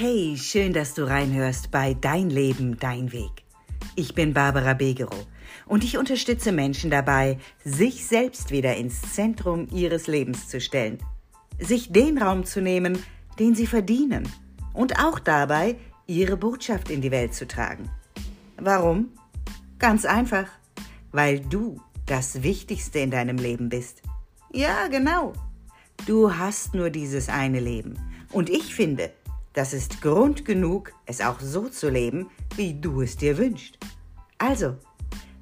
Hey, schön, dass du reinhörst bei Dein Leben, dein Weg. Ich bin Barbara Begerow und ich unterstütze Menschen dabei, sich selbst wieder ins Zentrum ihres Lebens zu stellen, sich den Raum zu nehmen, den sie verdienen und auch dabei, ihre Botschaft in die Welt zu tragen. Warum? Ganz einfach, weil du das Wichtigste in deinem Leben bist. Ja, genau. Du hast nur dieses eine Leben. Und ich finde, das ist Grund genug, es auch so zu leben, wie du es dir wünschst. Also,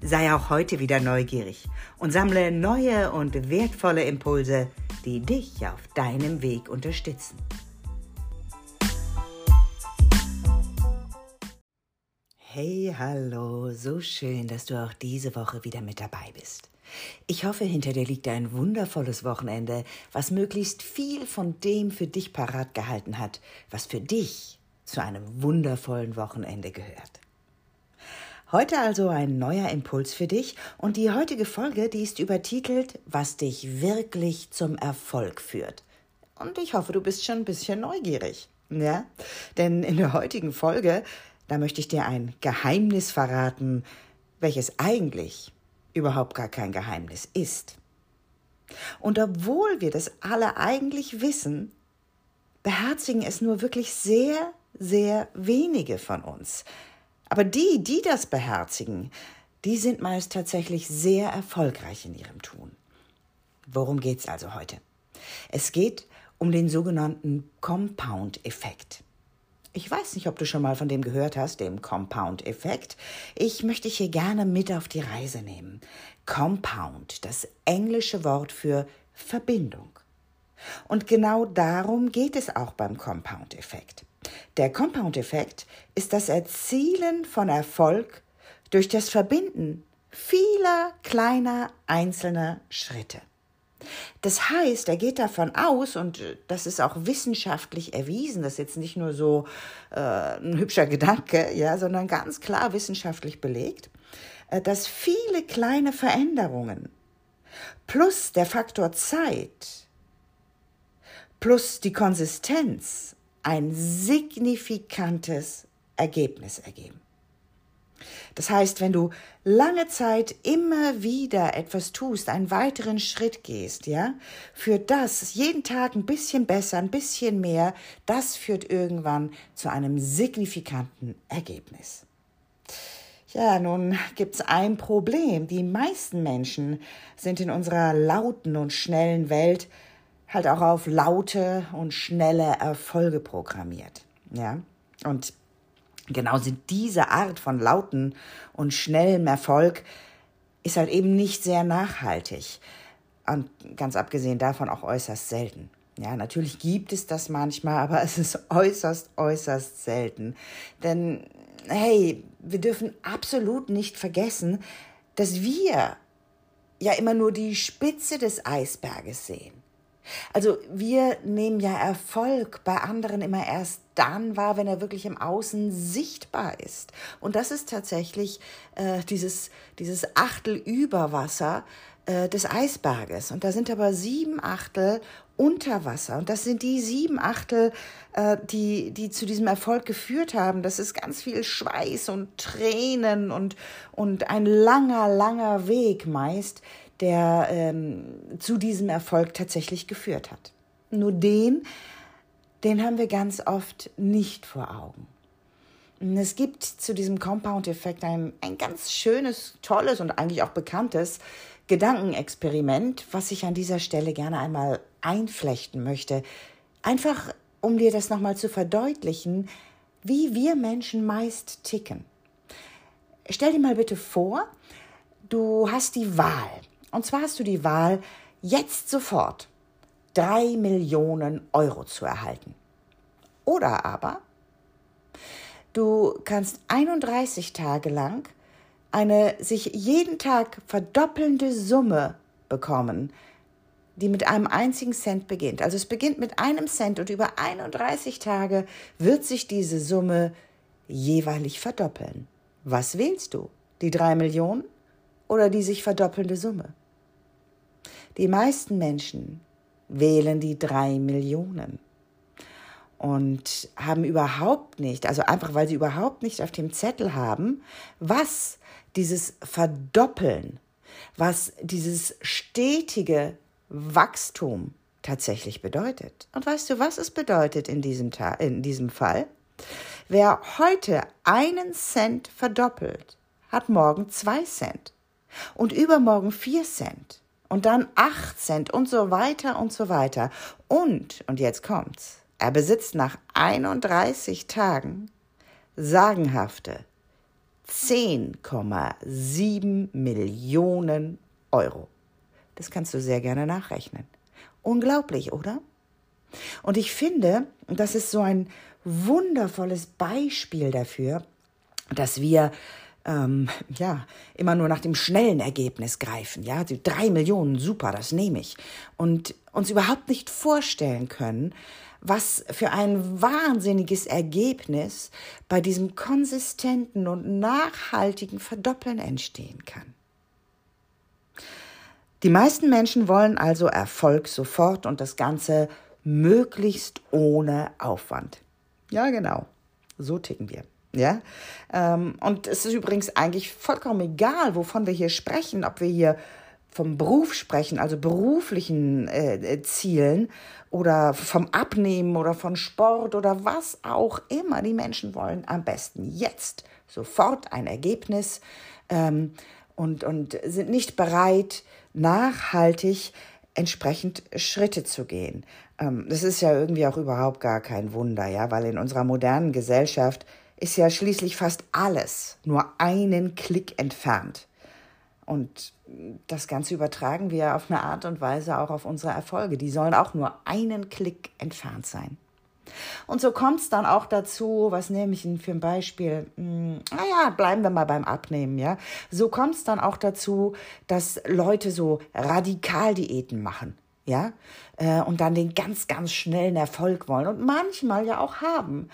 sei auch heute wieder neugierig und sammle neue und wertvolle Impulse, die dich auf deinem Weg unterstützen. Hey, hallo, so schön, dass du auch diese Woche wieder mit dabei bist. Ich hoffe, hinter dir liegt ein wundervolles Wochenende, was möglichst viel von dem für dich parat gehalten hat, was für dich zu einem wundervollen Wochenende gehört. Heute also ein neuer Impuls für dich und die heutige Folge, die ist übertitelt, was dich wirklich zum Erfolg führt. Und ich hoffe, du bist schon ein bisschen neugierig. Ja? Denn in der heutigen Folge, da möchte ich dir ein Geheimnis verraten, welches eigentlich überhaupt gar kein Geheimnis ist. Und obwohl wir das alle eigentlich wissen, beherzigen es nur wirklich sehr, sehr wenige von uns. Aber die, die das beherzigen, die sind meist tatsächlich sehr erfolgreich in ihrem Tun. Worum geht es also heute? Es geht um den sogenannten Compound-Effekt. Ich weiß nicht, ob du schon mal von dem gehört hast, dem Compound-Effekt. Ich möchte dich hier gerne mit auf die Reise nehmen. Compound, das englische Wort für Verbindung. Und genau darum geht es auch beim Compound-Effekt. Der Compound-Effekt ist das Erzielen von Erfolg durch das Verbinden vieler kleiner einzelner Schritte. Das heißt, er geht davon aus, und äh, das ist auch wissenschaftlich erwiesen, das ist jetzt nicht nur so äh, ein hübscher Gedanke, ja, sondern ganz klar wissenschaftlich belegt, äh, dass viele kleine Veränderungen plus der Faktor Zeit plus die Konsistenz ein signifikantes Ergebnis ergeben. Das heißt, wenn du lange Zeit immer wieder etwas tust, einen weiteren Schritt gehst, ja, führt das jeden Tag ein bisschen besser, ein bisschen mehr, das führt irgendwann zu einem signifikanten Ergebnis. Ja, nun gibt's ein Problem. Die meisten Menschen sind in unserer lauten und schnellen Welt halt auch auf laute und schnelle Erfolge programmiert. Ja, und genau sind diese Art von lauten und schnellem Erfolg ist halt eben nicht sehr nachhaltig. Und ganz abgesehen davon auch äußerst selten. Ja, natürlich gibt es das manchmal, aber es ist äußerst, äußerst selten. Denn, hey, wir dürfen absolut nicht vergessen, dass wir ja immer nur die Spitze des Eisberges sehen. Also wir nehmen ja Erfolg bei anderen immer erst dann wahr, wenn er wirklich im Außen sichtbar ist. Und das ist tatsächlich äh, dieses, dieses Achtel über Wasser äh, des Eisberges. Und da sind aber sieben Achtel unter Wasser. Und das sind die sieben Achtel, äh, die, die zu diesem Erfolg geführt haben. Das ist ganz viel Schweiß und Tränen und, und ein langer, langer Weg meist, der ähm, zu diesem Erfolg tatsächlich geführt hat. Nur den, den haben wir ganz oft nicht vor Augen. Es gibt zu diesem Compound-Effekt ein, ein ganz schönes, tolles und eigentlich auch bekanntes Gedankenexperiment, was ich an dieser Stelle gerne einmal einflechten möchte. Einfach, um dir das nochmal zu verdeutlichen, wie wir Menschen meist ticken. Stell dir mal bitte vor, du hast die Wahl. Und zwar hast du die Wahl, jetzt sofort drei Millionen Euro zu erhalten. Oder aber du kannst 31 Tage lang eine sich jeden Tag verdoppelnde Summe bekommen, die mit einem einzigen Cent beginnt. Also es beginnt mit einem Cent und über 31 Tage wird sich diese Summe jeweilig verdoppeln. Was wählst du? Die drei Millionen oder die sich verdoppelnde Summe? Die meisten Menschen wählen die drei Millionen. und haben überhaupt nicht, also einfach weil sie überhaupt nicht auf dem Zettel haben, was dieses Verdoppeln, was dieses stetige Wachstum tatsächlich bedeutet. Und weißt du, was es bedeutet in diesem, Ta in diesem Fall? Wer heute einen Cent verdoppelt, hat morgen zwei Cent und übermorgen vier Cent und dann acht Cent und so weiter und so weiter. Und, und jetzt kommt's, er besitzt nach 31 Tagen sagenhafte 10,7 Millionen Euro. Das kannst du sehr gerne nachrechnen. Unglaublich, oder? Und ich finde, das ist so ein wundervolles Beispiel dafür, dass wir ähm, ja immer nur nach dem schnellen Ergebnis greifen. Ja, die drei Millionen, super, das nehme ich. Und uns überhaupt nicht vorstellen können, was für ein wahnsinniges Ergebnis bei diesem konsistenten und nachhaltigen Verdoppeln entstehen kann. Die meisten Menschen wollen also Erfolg sofort und das Ganze möglichst ohne Aufwand. Ja, genau. So ticken wir. Ja, ähm, und es ist übrigens eigentlich vollkommen egal, wovon wir hier sprechen, ob wir hier vom Beruf sprechen, also beruflichen äh, äh, Zielen oder vom Abnehmen oder von Sport oder was auch immer. Die Menschen wollen am besten jetzt sofort ein Ergebnis ähm, und, und sind nicht bereit, nachhaltig entsprechend Schritte zu gehen. Ähm, das ist ja irgendwie auch überhaupt gar kein Wunder, ja, weil in unserer modernen Gesellschaft ist ja schließlich fast alles nur einen Klick entfernt. Und das Ganze übertragen wir auf eine Art und Weise auch auf unsere Erfolge. Die sollen auch nur einen Klick entfernt sein. Und so kommt es dann auch dazu, was nehme ich Ihnen für ein Beispiel? Hm, naja, bleiben wir mal beim Abnehmen, ja. So kommt es dann auch dazu, dass Leute so Radikaldiäten machen, ja, äh, und dann den ganz, ganz schnellen Erfolg wollen und manchmal ja auch haben.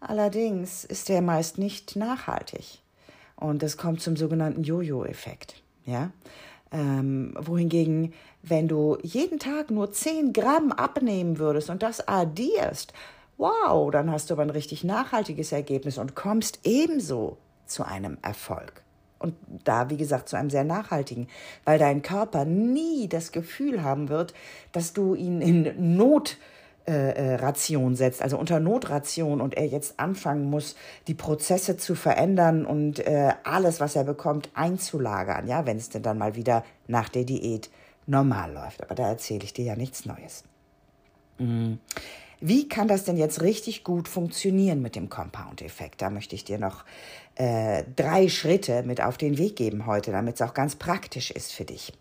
Allerdings ist der meist nicht nachhaltig. Und das kommt zum sogenannten Jojo-Effekt. Ja? Ähm, wohingegen, wenn du jeden Tag nur 10 Gramm abnehmen würdest und das addierst, wow, dann hast du aber ein richtig nachhaltiges Ergebnis und kommst ebenso zu einem Erfolg. Und da, wie gesagt, zu einem sehr nachhaltigen, weil dein Körper nie das Gefühl haben wird, dass du ihn in Not äh, äh, Ration setzt, also unter Notration und er jetzt anfangen muss, die Prozesse zu verändern und äh, alles, was er bekommt, einzulagern, ja, wenn es denn dann mal wieder nach der Diät normal läuft. Aber da erzähle ich dir ja nichts Neues. Mhm. Wie kann das denn jetzt richtig gut funktionieren mit dem Compound-Effekt? Da möchte ich dir noch äh, drei Schritte mit auf den Weg geben heute, damit es auch ganz praktisch ist für dich.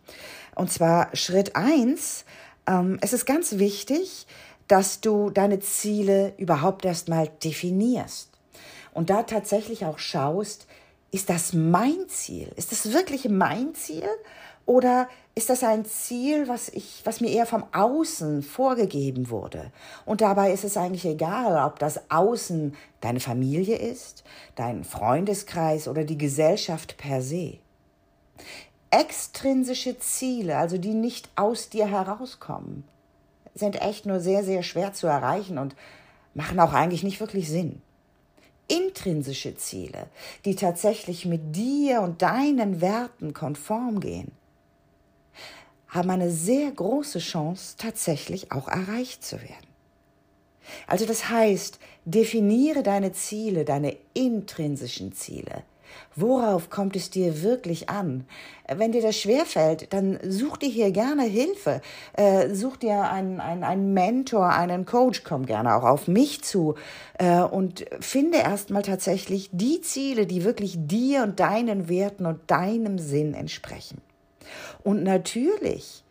Und zwar Schritt eins: ähm, es ist ganz wichtig, dass du deine Ziele überhaupt erstmal definierst und da tatsächlich auch schaust, ist das mein Ziel? Ist das wirklich mein Ziel? Oder ist das ein Ziel, was, ich, was mir eher vom Außen vorgegeben wurde? Und dabei ist es eigentlich egal, ob das Außen deine Familie ist, dein Freundeskreis oder die Gesellschaft per se. Extrinsische Ziele, also die nicht aus dir herauskommen, sind echt nur sehr, sehr schwer zu erreichen und machen auch eigentlich nicht wirklich Sinn. Intrinsische Ziele, die tatsächlich mit dir und deinen Werten konform gehen, haben eine sehr große Chance, tatsächlich auch erreicht zu werden. Also das heißt, definiere deine Ziele, deine intrinsischen Ziele, Worauf kommt es dir wirklich an? Wenn dir das schwerfällt, dann such dir hier gerne Hilfe. Äh, such dir einen, einen, einen Mentor, einen Coach, komm gerne auch auf mich zu äh, und finde erstmal tatsächlich die Ziele, die wirklich dir und deinen Werten und deinem Sinn entsprechen. Und natürlich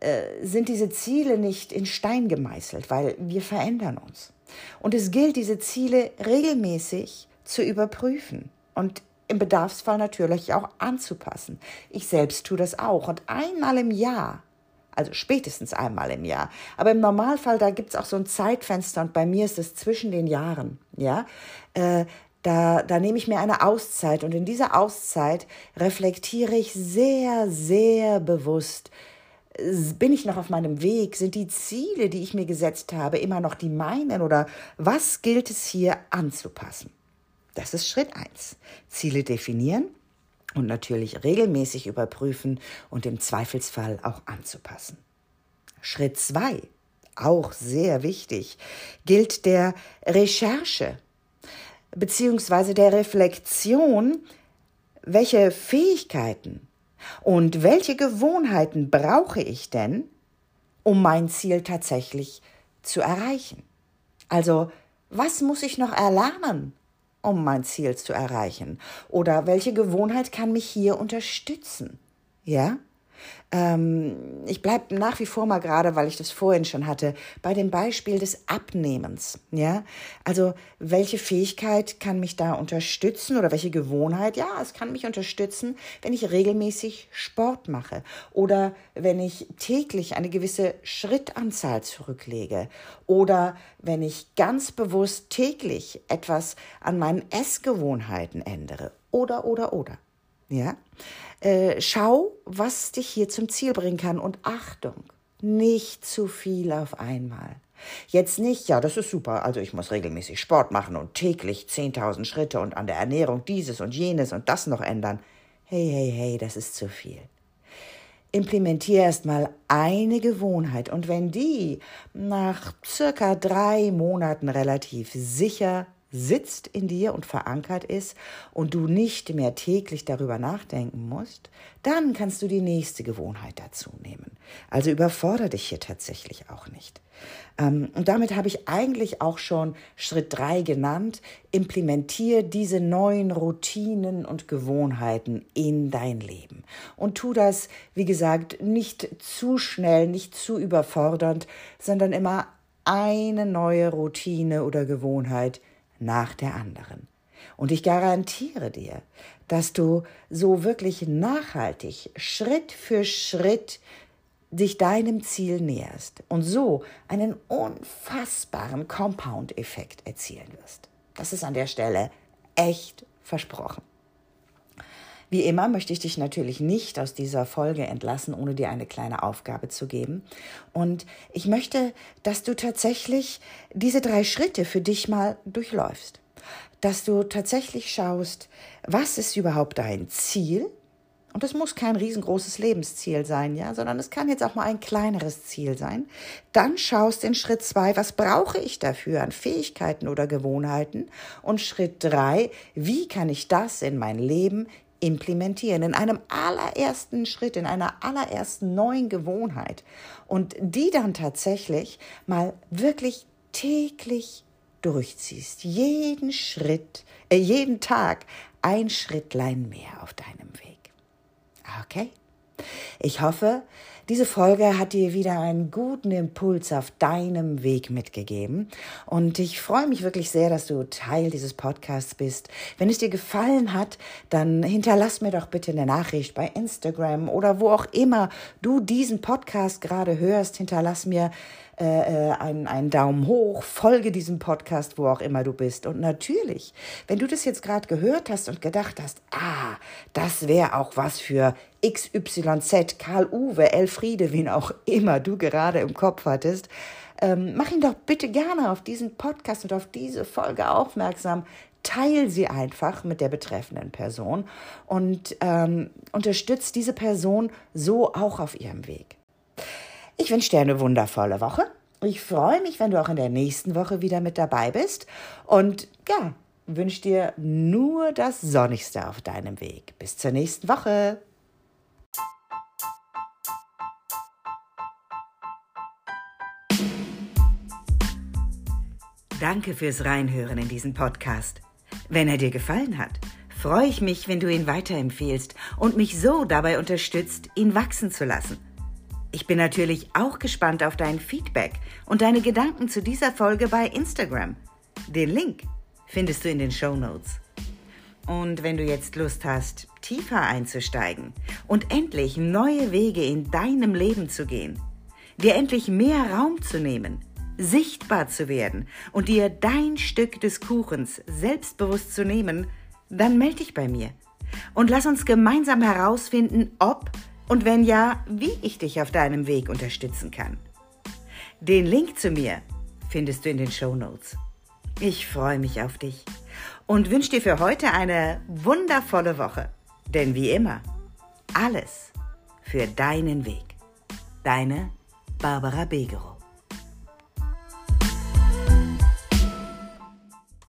äh, sind diese Ziele nicht in Stein gemeißelt, weil wir verändern uns. Und es gilt, diese Ziele regelmäßig zu überprüfen und im Bedarfsfall natürlich auch anzupassen. Ich selbst tue das auch. Und einmal im Jahr, also spätestens einmal im Jahr, aber im Normalfall, da gibt es auch so ein Zeitfenster und bei mir ist es zwischen den Jahren, ja, äh, da, da nehme ich mir eine Auszeit und in dieser Auszeit reflektiere ich sehr, sehr bewusst, Bin ich noch auf meinem Weg? Sind die Ziele, die ich mir gesetzt habe, immer noch die meinen? Oder was gilt es hier anzupassen? Das ist Schritt eins. Ziele definieren und natürlich regelmäßig überprüfen und im Zweifelsfall auch anzupassen. Schritt zwei, auch sehr wichtig, gilt der Recherche beziehungsweise der Reflexion, welche Fähigkeiten und welche Gewohnheiten brauche ich denn, um mein Ziel tatsächlich zu erreichen? Also, was muss ich noch erlernen, um mein Ziel zu erreichen? Oder welche Gewohnheit kann mich hier unterstützen? Ja? Ähm, ich bleibe nach wie vor mal gerade, weil ich das vorhin schon hatte, bei dem Beispiel des Abnehmens. Ja, also welche Fähigkeit kann mich da unterstützen oder welche Gewohnheit? Ja, es kann mich unterstützen, wenn ich regelmäßig Sport mache oder wenn ich täglich eine gewisse Schrittanzahl zurücklege oder wenn ich ganz bewusst täglich etwas an meinen Essgewohnheiten ändere oder oder oder. Ja, äh, schau, was dich hier zum Ziel bringen kann. Und Achtung, nicht zu viel auf einmal. Jetzt nicht, ja, das ist super, also ich muss regelmäßig Sport machen und täglich 10.000 Schritte und an der Ernährung dieses und jenes und das noch ändern. Hey, hey, hey, das ist zu viel. Implementier erstmal eine Gewohnheit und wenn die nach circa drei Monaten relativ sicher sitzt in dir und verankert ist und du nicht mehr täglich darüber nachdenken musst, dann kannst du die nächste Gewohnheit dazu nehmen. Also überfordere dich hier tatsächlich auch nicht. Ähm, und damit habe ich eigentlich auch schon Schritt drei genannt. Implementier diese neuen Routinen und Gewohnheiten in dein Leben. Und tu das, wie gesagt, nicht zu schnell, nicht zu überfordernd, sondern immer eine neue Routine oder Gewohnheit nach der anderen. Und ich garantiere dir, dass du so wirklich nachhaltig, Schritt für Schritt dich deinem Ziel näherst und so einen unfassbaren Compound-Effekt erzielen wirst. Das ist an der Stelle echt versprochen. Wie immer möchte ich dich natürlich nicht aus dieser Folge entlassen, ohne dir eine kleine Aufgabe zu geben. Und ich möchte, dass du tatsächlich diese drei Schritte für dich mal durchläufst. Dass du tatsächlich schaust, was ist überhaupt dein Ziel? Und das muss kein riesengroßes Lebensziel sein, ja, sondern es kann jetzt auch mal ein kleineres Ziel sein. Dann schaust in Schritt zwei, was brauche ich dafür an Fähigkeiten oder Gewohnheiten? Und Schritt drei, wie kann ich das in mein Leben implementieren, in einem allerersten Schritt, in einer allerersten neuen Gewohnheit und die dann tatsächlich mal wirklich täglich durchziehst, jeden Schritt, äh, jeden Tag ein Schrittlein mehr auf deinem Weg. Okay? Ich hoffe, diese Folge hat dir wieder einen guten Impuls auf deinem Weg mitgegeben. Und ich freue mich wirklich sehr, dass du Teil dieses Podcasts bist. Wenn es dir gefallen hat, dann hinterlass mir doch bitte eine Nachricht bei Instagram oder wo auch immer du diesen Podcast gerade hörst. Hinterlass mir äh, äh, einen, einen Daumen hoch, folge diesem Podcast, wo auch immer du bist. Und natürlich, wenn du das jetzt gerade gehört hast und gedacht hast, ah, das wäre auch was für XYZ, Karl Uwe, Elfriede, wen auch immer du gerade im Kopf hattest, ähm, mach ihn doch bitte gerne auf diesen Podcast und auf diese Folge aufmerksam. Teil sie einfach mit der betreffenden Person und ähm, unterstützt diese Person so auch auf ihrem Weg. Ich wünsche dir eine wundervolle Woche. Ich freue mich, wenn du auch in der nächsten Woche wieder mit dabei bist. Und ja, wünsche dir nur das Sonnigste auf deinem Weg. Bis zur nächsten Woche. Danke fürs Reinhören in diesen Podcast. Wenn er dir gefallen hat, freue ich mich, wenn du ihn weiterempfehlst und mich so dabei unterstützt, ihn wachsen zu lassen. Ich bin natürlich auch gespannt auf dein Feedback und deine Gedanken zu dieser Folge bei Instagram. Den Link findest du in den Show Notes. Und wenn du jetzt Lust hast, tiefer einzusteigen und endlich neue Wege in deinem Leben zu gehen, dir endlich mehr Raum zu nehmen, sichtbar zu werden und dir dein Stück des Kuchens selbstbewusst zu nehmen, dann melde dich bei mir und lass uns gemeinsam herausfinden, ob Und wenn ja, wie ich dich auf deinem Weg unterstützen kann. Den Link zu mir findest du in den Show Notes. Ich freue mich auf dich und wünsche dir für heute eine wundervolle Woche. Denn wie immer, alles für deinen Weg. Deine Barbara Begerow.